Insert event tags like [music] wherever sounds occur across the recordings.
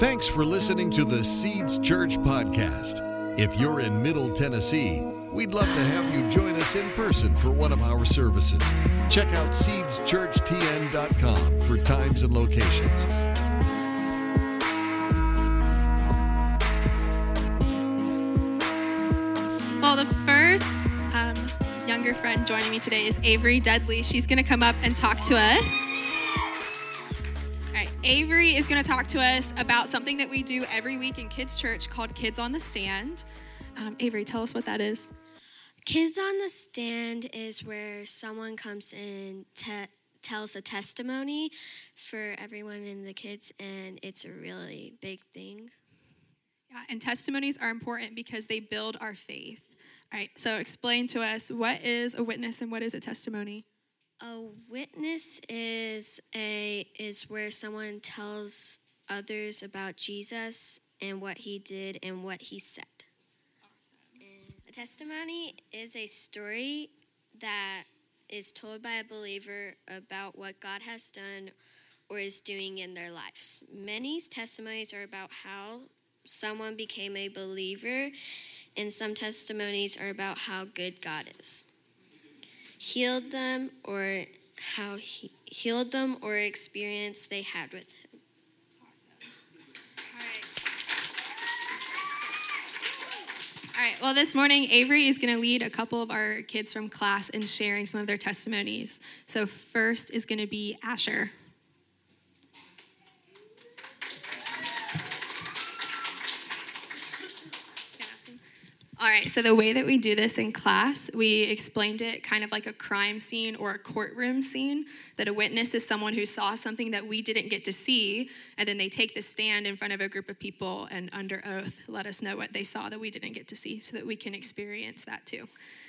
Thanks for listening to the Seeds Church podcast. If you're in Middle Tennessee, we'd love to have you join us in person for one of our services. Check out seedschurchtn.com for times and locations. Well, the first um, younger friend joining me today is Avery Dudley. She's going to come up and talk to us. Avery is going to talk to us about something that we do every week in Kids Church called Kids on the Stand. Um, Avery, tell us what that is. Kids on the Stand is where someone comes and te- tells a testimony for everyone in the kids, and it's a really big thing. Yeah, and testimonies are important because they build our faith. All right, so explain to us what is a witness and what is a testimony? A witness is a is where someone tells others about Jesus and what he did and what he said. And a testimony is a story that is told by a believer about what God has done or is doing in their lives. Many testimonies are about how someone became a believer, and some testimonies are about how good God is. Healed them or how he healed them or experience they had with him. All right. All right, well, this morning, Avery is going to lead a couple of our kids from class in sharing some of their testimonies. So, first is going to be Asher. All right, so the way that we do this in class, we explained it kind of like a crime scene or a courtroom scene. That a witness is someone who saw something that we didn't get to see, and then they take the stand in front of a group of people and under oath let us know what they saw that we didn't get to see so that we can experience that too.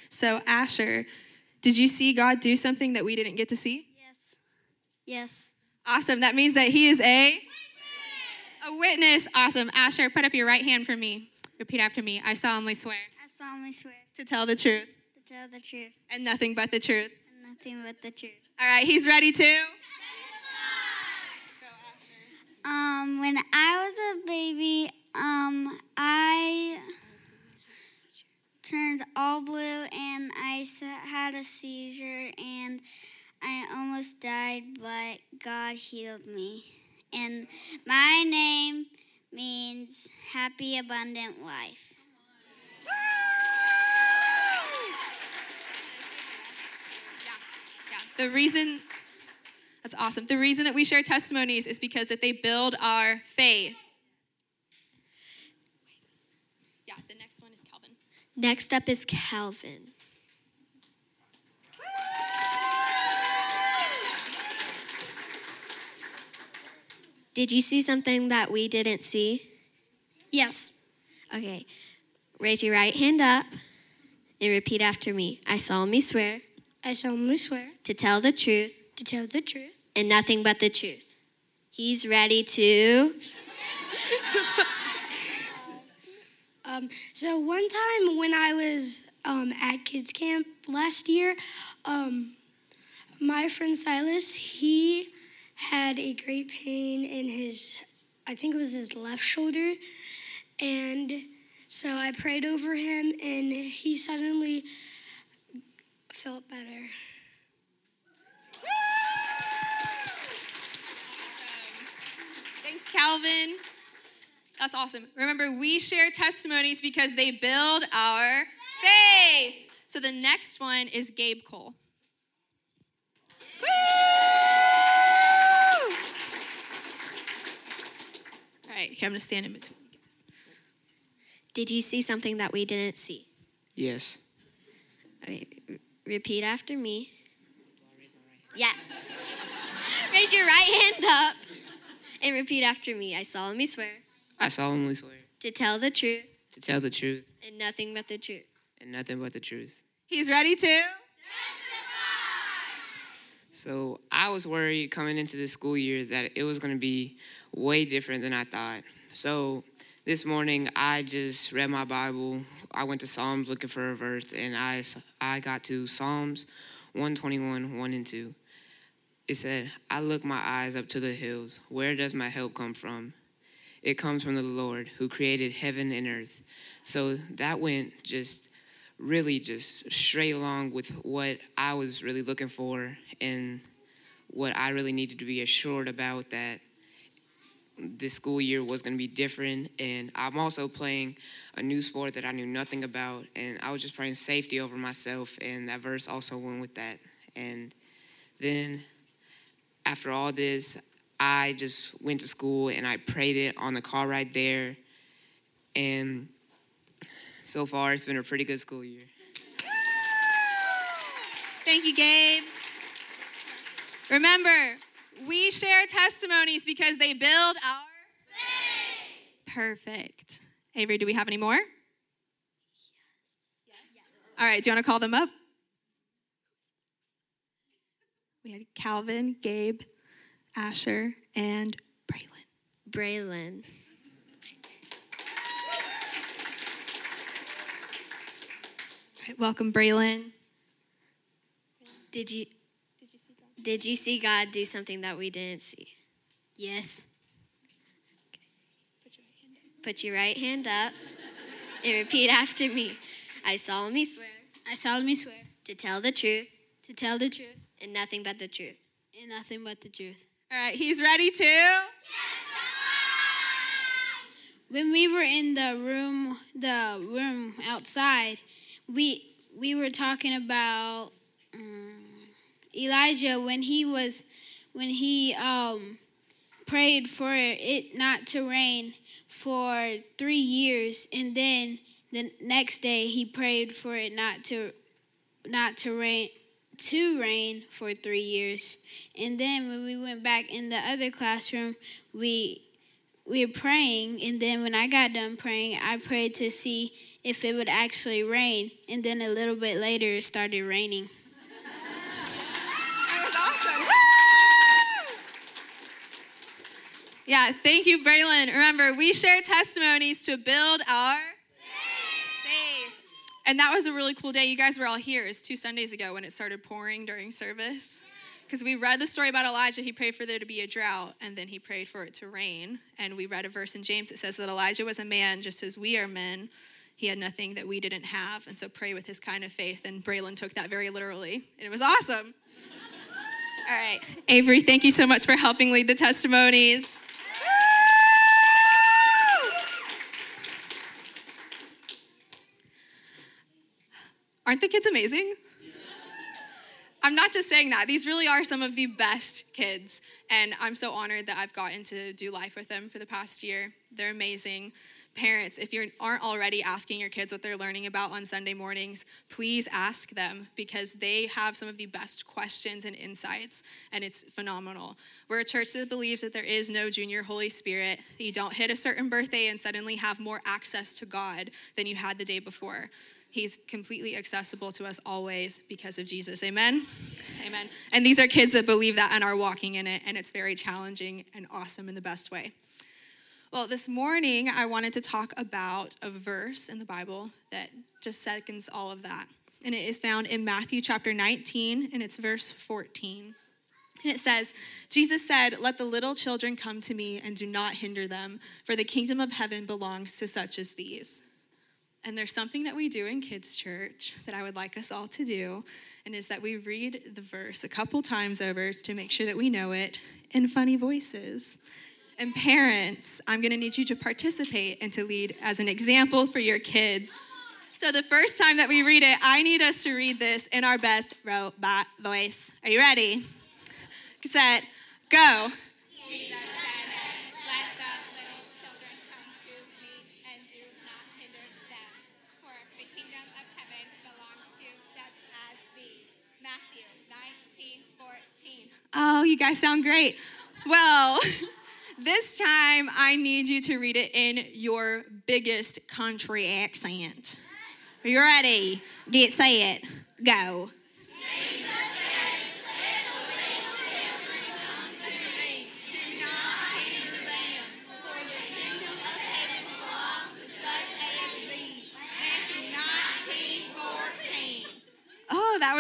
So, Asher, did you see God do something that we didn't get to see? Yes. Yes. Awesome. That means that he is a a witness. Awesome. Asher, put up your right hand for me. Repeat after me. I solemnly swear I solemnly swear to tell the truth to tell the truth and nothing but the truth. and nothing but the truth. All right, he's ready to. Um, when I was a baby, um, I turned all blue and I had a seizure and I almost died, but God healed me. And my name means happy, abundant life. Yeah. The reason that's awesome. The reason that we share testimonies is because that they build our faith. Yeah, the next one is Calvin. Next up is Calvin. Did you see something that we didn't see? Yes. Okay. Raise your right hand up and repeat after me. I solemnly swear I solemnly swear to tell the truth to tell the truth and nothing but the truth. He's ready to. [laughs] Um, so one time when I was um, at kids camp last year, um, my friend Silas he had a great pain in his, I think it was his left shoulder, and so I prayed over him, and he suddenly felt better. Thanks, Calvin. That's awesome. Remember, we share testimonies because they build our faith. So the next one is Gabe Cole. Woo! All right, here I'm gonna stand in between you guys. Did you see something that we didn't see? Yes. Okay, r- repeat after me. Yeah. [laughs] Raise your right hand up and repeat after me. I solemnly swear I solemnly swear to tell the truth to tell the truth and nothing but the truth. and nothing but the truth. He's ready to. So I was worried coming into this school year that it was going to be way different than I thought. So this morning I just read my Bible. I went to Psalms looking for a verse, and I I got to Psalms 121, 1 and 2. It said, I look my eyes up to the hills. Where does my help come from? it comes from the Lord who created heaven and earth. So that went just really just straight along with what I was really looking for and what I really needed to be assured about that this school year was going to be different. And I'm also playing a new sport that I knew nothing about. And I was just praying safety over myself. And that verse also went with that. And then after all this, I just went to school and I prayed it on the car right there. And so far, it's been a pretty good school year. Thank you, Gabe. Remember, we share testimonies because they build our faith. Perfect. Avery, do we have any more? Yes. All right, do you want to call them up? We had Calvin, Gabe, Asher, and Braylon. Braylon. All right, welcome, Braylon. Did you did you see God do something that we didn't see? Yes. Put your right hand up and repeat after me. I solemnly swear. I solemnly swear to tell the truth. To tell the truth. And nothing but the truth. And nothing but the truth. All right, he's ready to. When we were in the room, the room outside, we we were talking about um, Elijah when he was when he um, prayed for it not to rain for three years, and then the next day he prayed for it not to not to rain to rain for three years. And then when we went back in the other classroom, we we were praying, and then when I got done praying, I prayed to see if it would actually rain, and then a little bit later it started raining. That was awesome. Woo! Yeah, thank you, Braylon. Remember, we share testimonies to build our faith. And that was a really cool day. You guys were all here. It was two Sundays ago when it started pouring during service. Because we read the story about Elijah. He prayed for there to be a drought, and then he prayed for it to rain. And we read a verse in James that says that Elijah was a man just as we are men. He had nothing that we didn't have. And so pray with his kind of faith. And Braylon took that very literally. And it was awesome. [laughs] All right. Avery, thank you so much for helping lead the testimonies. Aren't the kids amazing? [laughs] I'm not just saying that. These really are some of the best kids. And I'm so honored that I've gotten to do life with them for the past year. They're amazing. Parents, if you aren't already asking your kids what they're learning about on Sunday mornings, please ask them because they have some of the best questions and insights, and it's phenomenal. We're a church that believes that there is no junior Holy Spirit. You don't hit a certain birthday and suddenly have more access to God than you had the day before. He's completely accessible to us always because of Jesus. Amen? Amen. And these are kids that believe that and are walking in it, and it's very challenging and awesome in the best way. Well, this morning I wanted to talk about a verse in the Bible that just seconds all of that. And it is found in Matthew chapter 19, and it's verse 14. And it says, Jesus said, Let the little children come to me and do not hinder them, for the kingdom of heaven belongs to such as these. And there's something that we do in kids' church that I would like us all to do, and is that we read the verse a couple times over to make sure that we know it in funny voices. And parents, I'm gonna need you to participate and to lead as an example for your kids. So the first time that we read it, I need us to read this in our best robot voice. Are you ready? Set, go. Oh, you guys sound great. Well, [laughs] this time I need you to read it in your biggest country accent. Are you ready? Get set. Go.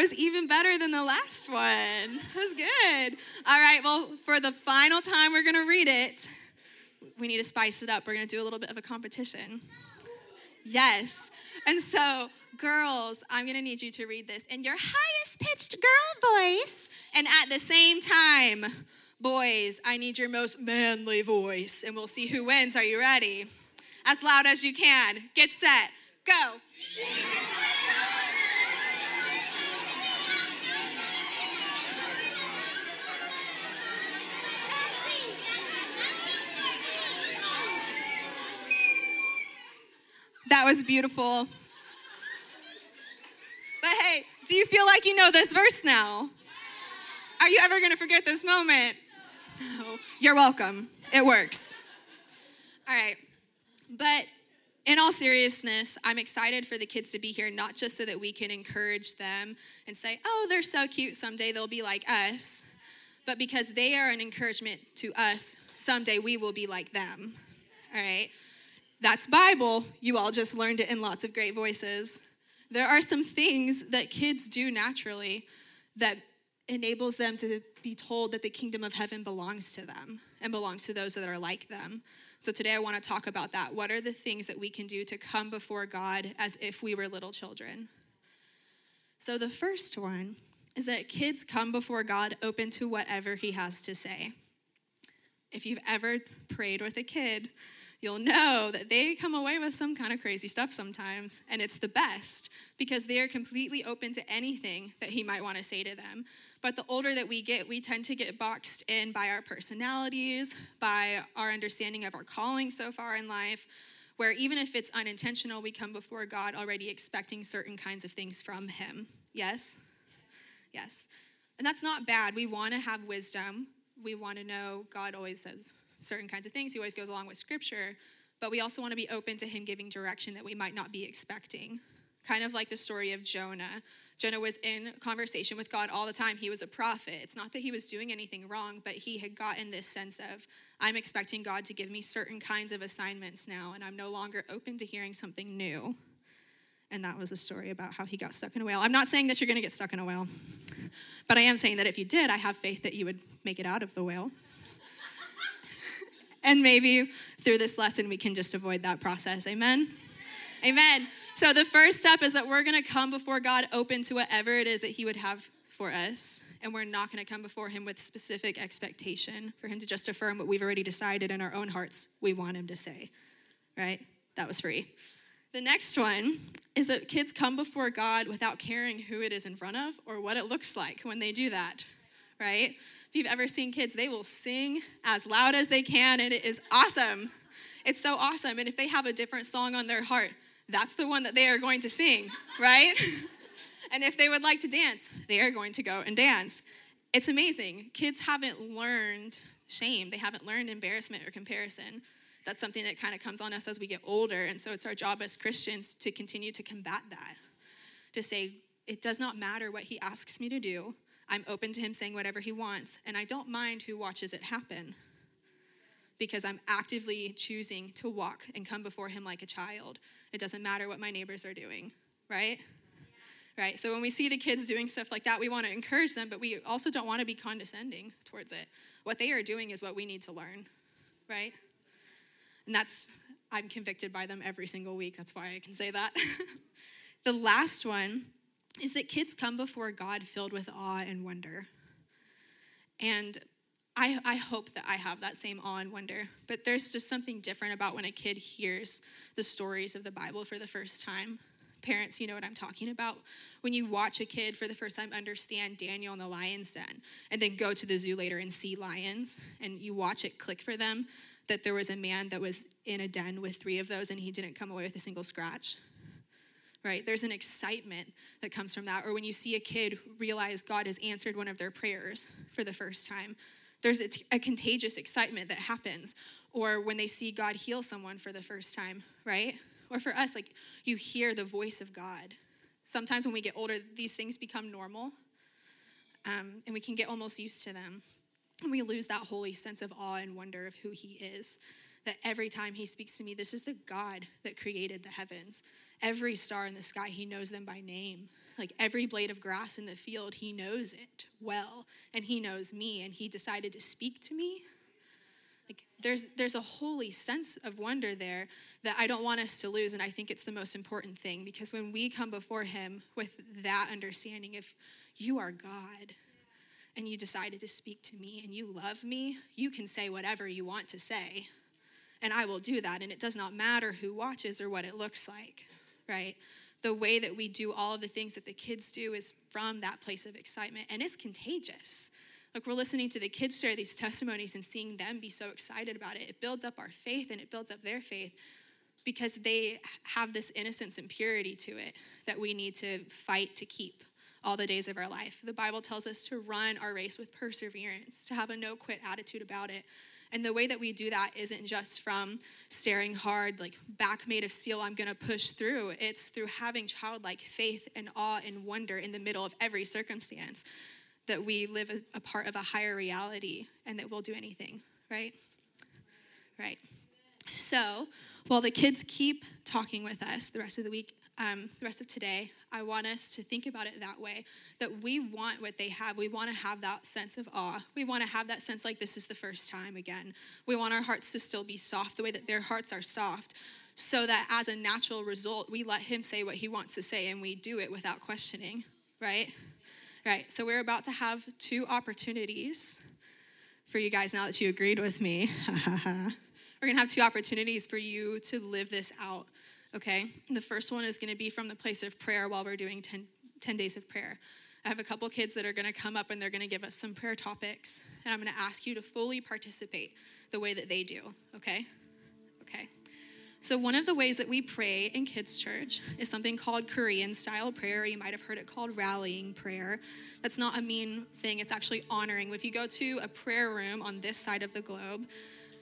Was even better than the last one. That was good. All right, well, for the final time, we're going to read it. we need to spice it up. We're going to do a little bit of a competition. Yes. And so, girls, I'm going to need you to read this in your highest pitched girl voice. And at the same time, boys, I need your most manly voice. And we'll see who wins. Are you ready? As loud as you can. Get set. Go. That was beautiful. But hey, do you feel like you know this verse now? Are you ever going to forget this moment? No. You're welcome. It works. All right. But in all seriousness, I'm excited for the kids to be here, not just so that we can encourage them and say, oh, they're so cute, someday they'll be like us, but because they are an encouragement to us, someday we will be like them. All right? That's Bible. You all just learned it in lots of great voices. There are some things that kids do naturally that enables them to be told that the kingdom of heaven belongs to them and belongs to those that are like them. So today I want to talk about that. What are the things that we can do to come before God as if we were little children? So the first one is that kids come before God open to whatever he has to say. If you've ever prayed with a kid, you'll know that they come away with some kind of crazy stuff sometimes, and it's the best because they are completely open to anything that he might want to say to them. But the older that we get, we tend to get boxed in by our personalities, by our understanding of our calling so far in life, where even if it's unintentional, we come before God already expecting certain kinds of things from him. Yes? Yes. And that's not bad. We want to have wisdom. We want to know God always says certain kinds of things. He always goes along with scripture, but we also want to be open to him giving direction that we might not be expecting. Kind of like the story of Jonah. Jonah was in conversation with God all the time. He was a prophet. It's not that he was doing anything wrong, but he had gotten this sense of, I'm expecting God to give me certain kinds of assignments now, and I'm no longer open to hearing something new. And that was a story about how he got stuck in a whale. I'm not saying that you're going to get stuck in a whale, but I am saying that if you did, I have faith that you would make it out of the whale. And maybe through this lesson, we can just avoid that process. Amen? Amen. So the first step is that we're going to come before God open to whatever it is that He would have for us. And we're not going to come before Him with specific expectation for Him to just affirm what we've already decided in our own hearts we want Him to say. Right? That was free. The next one is that kids come before God without caring who it is in front of or what it looks like when they do that. Right? If you've ever seen kids, they will sing as loud as they can, and it is awesome. It's so awesome. And if they have a different song on their heart, that's the one that they are going to sing, right? [laughs] and if they would like to dance, they are going to go and dance. It's amazing. Kids haven't learned shame, they haven't learned embarrassment or comparison. That's something that kind of comes on us as we get older. And so it's our job as Christians to continue to combat that. To say, it does not matter what he asks me to do. I'm open to him saying whatever he wants, and I don't mind who watches it happen because I'm actively choosing to walk and come before him like a child. It doesn't matter what my neighbors are doing, right? Right? So when we see the kids doing stuff like that, we want to encourage them, but we also don't want to be condescending towards it. What they are doing is what we need to learn, right? And that's, I'm convicted by them every single week. That's why I can say that. [laughs] the last one is that kids come before God filled with awe and wonder. And I, I hope that I have that same awe and wonder, but there's just something different about when a kid hears the stories of the Bible for the first time. Parents, you know what I'm talking about. When you watch a kid for the first time understand Daniel in the lion's den, and then go to the zoo later and see lions, and you watch it click for them that there was a man that was in a den with three of those and he didn't come away with a single scratch right? There's an excitement that comes from that. Or when you see a kid realize God has answered one of their prayers for the first time, there's a, t- a contagious excitement that happens. Or when they see God heal someone for the first time, right? Or for us, like you hear the voice of God. Sometimes when we get older, these things become normal um, and we can get almost used to them. And we lose that holy sense of awe and wonder of who He is. That every time He speaks to me, this is the God that created the heavens every star in the sky, he knows them by name. Like every blade of grass in the field, he knows it well. And he knows me, and he decided to speak to me. Like there's there's a holy sense of wonder there that I don't want us to lose and I think it's the most important thing because when we come before him with that understanding of you are God and you decided to speak to me and you love me, you can say whatever you want to say and I will do that and it does not matter who watches or what it looks like, right? The way that we do all of the things that the kids do is from that place of excitement and it's contagious like we're listening to the kids share these testimonies and seeing them be so excited about it. It builds up our faith and it builds up their faith because they have this innocence and purity to it that we need to fight to keep all the days of our life. The Bible tells us to run our race with perseverance, to have a no quit attitude about it. And the way that we do that isn't just from staring hard, like back made of steel, I'm gonna push through. It's through having childlike faith and awe and wonder in the middle of every circumstance that we live a, a part of a higher reality and that we'll do anything, right? Right. So, while the kids keep talking with us the rest of the week, um, the rest of today, I want us to think about it that way that we want what they have. We want to have that sense of awe. We want to have that sense like this is the first time again. We want our hearts to still be soft the way that their hearts are soft, so that as a natural result, we let Him say what He wants to say and we do it without questioning, right? Right, so we're about to have two opportunities for you guys now that you agreed with me. [laughs] we're gonna have two opportunities for you to live this out, okay? The first one is gonna be from the place of prayer while we're doing 10, 10 days of prayer. I have a couple kids that are gonna come up and they're gonna give us some prayer topics, and I'm gonna ask you to fully participate the way that they do, okay? Okay. So, one of the ways that we pray in kids' church is something called Korean style prayer. You might have heard it called rallying prayer. That's not a mean thing, it's actually honoring. If you go to a prayer room on this side of the globe,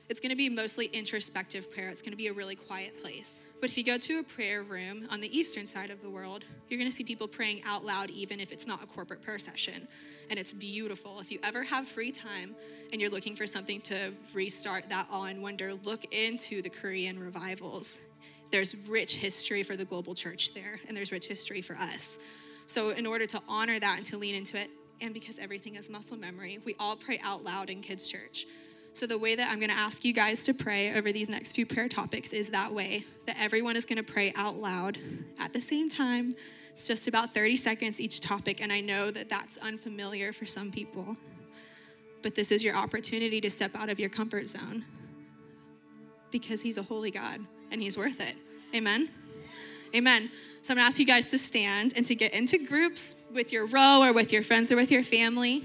it's going to be mostly introspective prayer. It's going to be a really quiet place. But if you go to a prayer room on the eastern side of the world, you're going to see people praying out loud, even if it's not a corporate prayer session. And it's beautiful. If you ever have free time and you're looking for something to restart that awe and wonder, look into the Korean revivals. There's rich history for the global church there, and there's rich history for us. So, in order to honor that and to lean into it, and because everything is muscle memory, we all pray out loud in kids' church. So, the way that I'm going to ask you guys to pray over these next few prayer topics is that way that everyone is going to pray out loud at the same time. It's just about 30 seconds each topic, and I know that that's unfamiliar for some people. But this is your opportunity to step out of your comfort zone because He's a holy God and He's worth it. Amen? Amen. So, I'm going to ask you guys to stand and to get into groups with your row or with your friends or with your family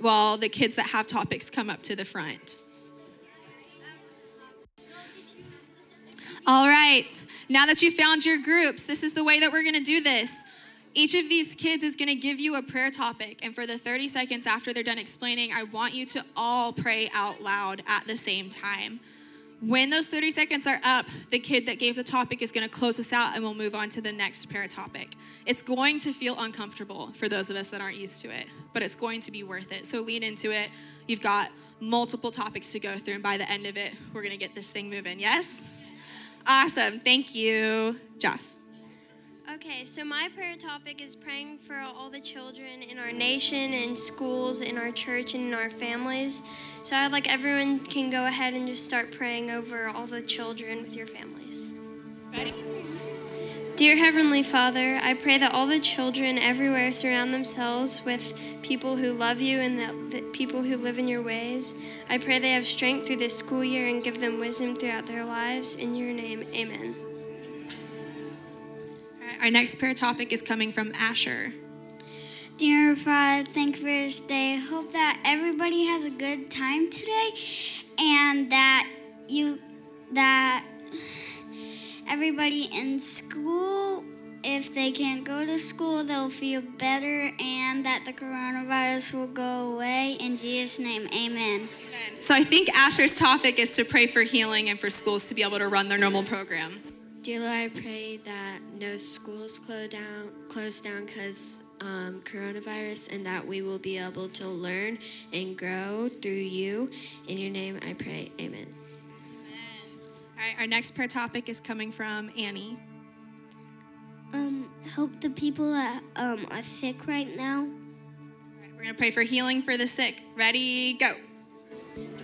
while the kids that have topics come up to the front. All right, now that you found your groups, this is the way that we're gonna do this. Each of these kids is gonna give you a prayer topic, and for the 30 seconds after they're done explaining, I want you to all pray out loud at the same time. When those 30 seconds are up, the kid that gave the topic is going to close us out and we'll move on to the next prayer topic. It's going to feel uncomfortable for those of us that aren't used to it, but it's going to be worth it. So lean into it. You've got multiple topics to go through, and by the end of it, we're going to get this thing moving. Yes? Awesome. Thank you, Joss. Okay, so my prayer topic is praying for all the children in our nation, in schools, in our church, and in our families. So I'd like everyone can go ahead and just start praying over all the children with your families. Ready? Dear Heavenly Father, I pray that all the children everywhere surround themselves with people who love you and the, the people who live in your ways. I pray they have strength through this school year and give them wisdom throughout their lives. In your name, amen. Our next prayer topic is coming from Asher. Dear Father, thank you for this day. Hope that everybody has a good time today and that you that everybody in school if they can't go to school, they'll feel better and that the coronavirus will go away. In Jesus' name, amen. So I think Asher's topic is to pray for healing and for schools to be able to run their normal program. Dear Lord, I pray that no schools close down, close down because um, coronavirus, and that we will be able to learn and grow through you. In your name, I pray. Amen. All right, our next prayer topic is coming from Annie. Um, help the people that um, are sick right now. All right, we're gonna pray for healing for the sick. Ready, go.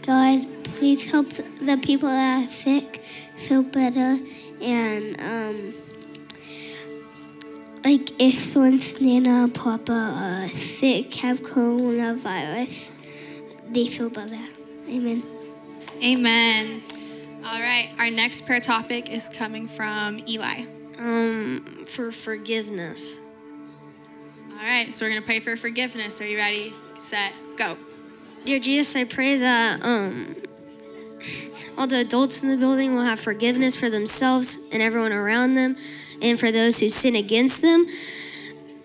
God, please help the people that are sick feel better and um, like if someone's Nana or Papa are sick, have coronavirus, they feel better. Amen. Amen. All right, our next prayer topic is coming from Eli. Um, for forgiveness. All right, so we're gonna pray for forgiveness. Are you ready? Set, go. Dear Jesus, I pray that um, all the adults in the building will have forgiveness for themselves and everyone around them, and for those who sin against them.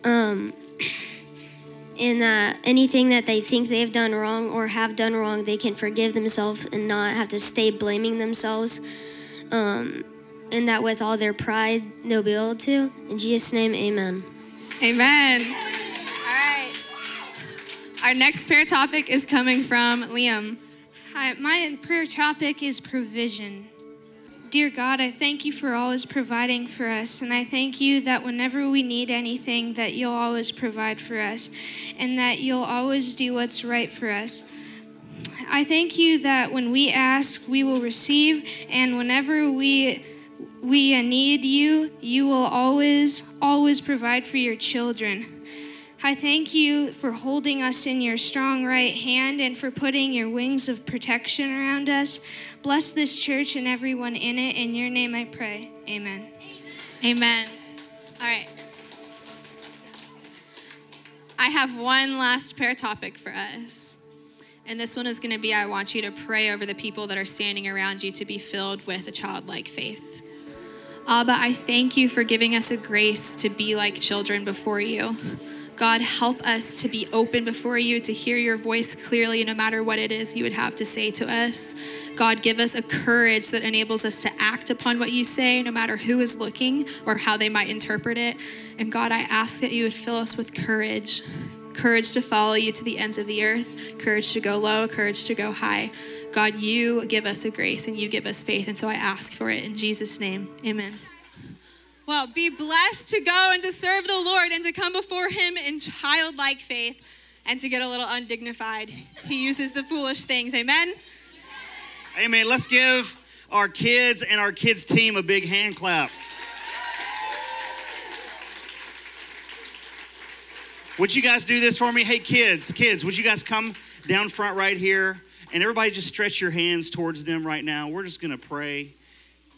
Um, and that anything that they think they've done wrong or have done wrong, they can forgive themselves and not have to stay blaming themselves. Um, and that with all their pride, they'll be able to. In Jesus' name, amen. Amen. All right. Our next prayer topic is coming from Liam. Hi, my prayer topic is provision. Dear God, I thank you for always providing for us, and I thank you that whenever we need anything, that you'll always provide for us, and that you'll always do what's right for us. I thank you that when we ask, we will receive, and whenever we we need you, you will always, always provide for your children. I thank you for holding us in your strong right hand and for putting your wings of protection around us. Bless this church and everyone in it. In your name I pray. Amen. Amen. All right. I have one last prayer topic for us. And this one is going to be I want you to pray over the people that are standing around you to be filled with a childlike faith. Abba, I thank you for giving us a grace to be like children before you. God, help us to be open before you, to hear your voice clearly, no matter what it is you would have to say to us. God, give us a courage that enables us to act upon what you say, no matter who is looking or how they might interpret it. And God, I ask that you would fill us with courage courage to follow you to the ends of the earth, courage to go low, courage to go high. God, you give us a grace and you give us faith. And so I ask for it in Jesus' name. Amen. Well, be blessed to go and to serve the Lord and to come before Him in childlike faith and to get a little undignified. He uses the foolish things. Amen. Amen. Let's give our kids and our kids' team a big hand clap. Would you guys do this for me? Hey, kids, kids, would you guys come down front right here? And everybody just stretch your hands towards them right now. We're just going to pray.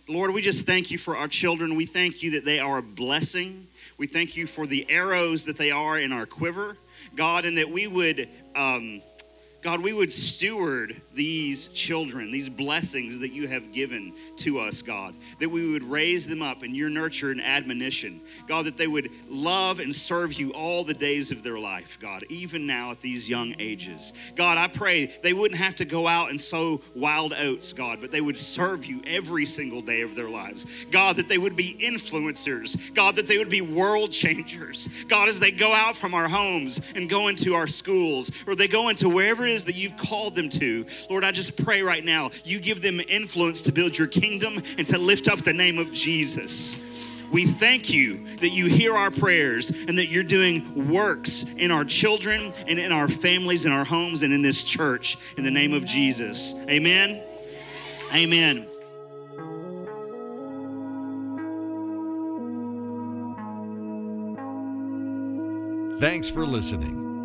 Lord, we just thank you for our children. We thank you that they are a blessing. We thank you for the arrows that they are in our quiver, God, and that we would. Um, God, we would steward these children, these blessings that you have given to us, God, that we would raise them up in your nurture and admonition. God, that they would love and serve you all the days of their life, God, even now at these young ages. God, I pray they wouldn't have to go out and sow wild oats, God, but they would serve you every single day of their lives. God, that they would be influencers. God, that they would be world changers. God, as they go out from our homes and go into our schools or they go into wherever is that you've called them to. Lord, I just pray right now, you give them influence to build your kingdom and to lift up the name of Jesus. We thank you that you hear our prayers and that you're doing works in our children and in our families, in our homes, and in this church in the name of Jesus. Amen. Amen. Thanks for listening.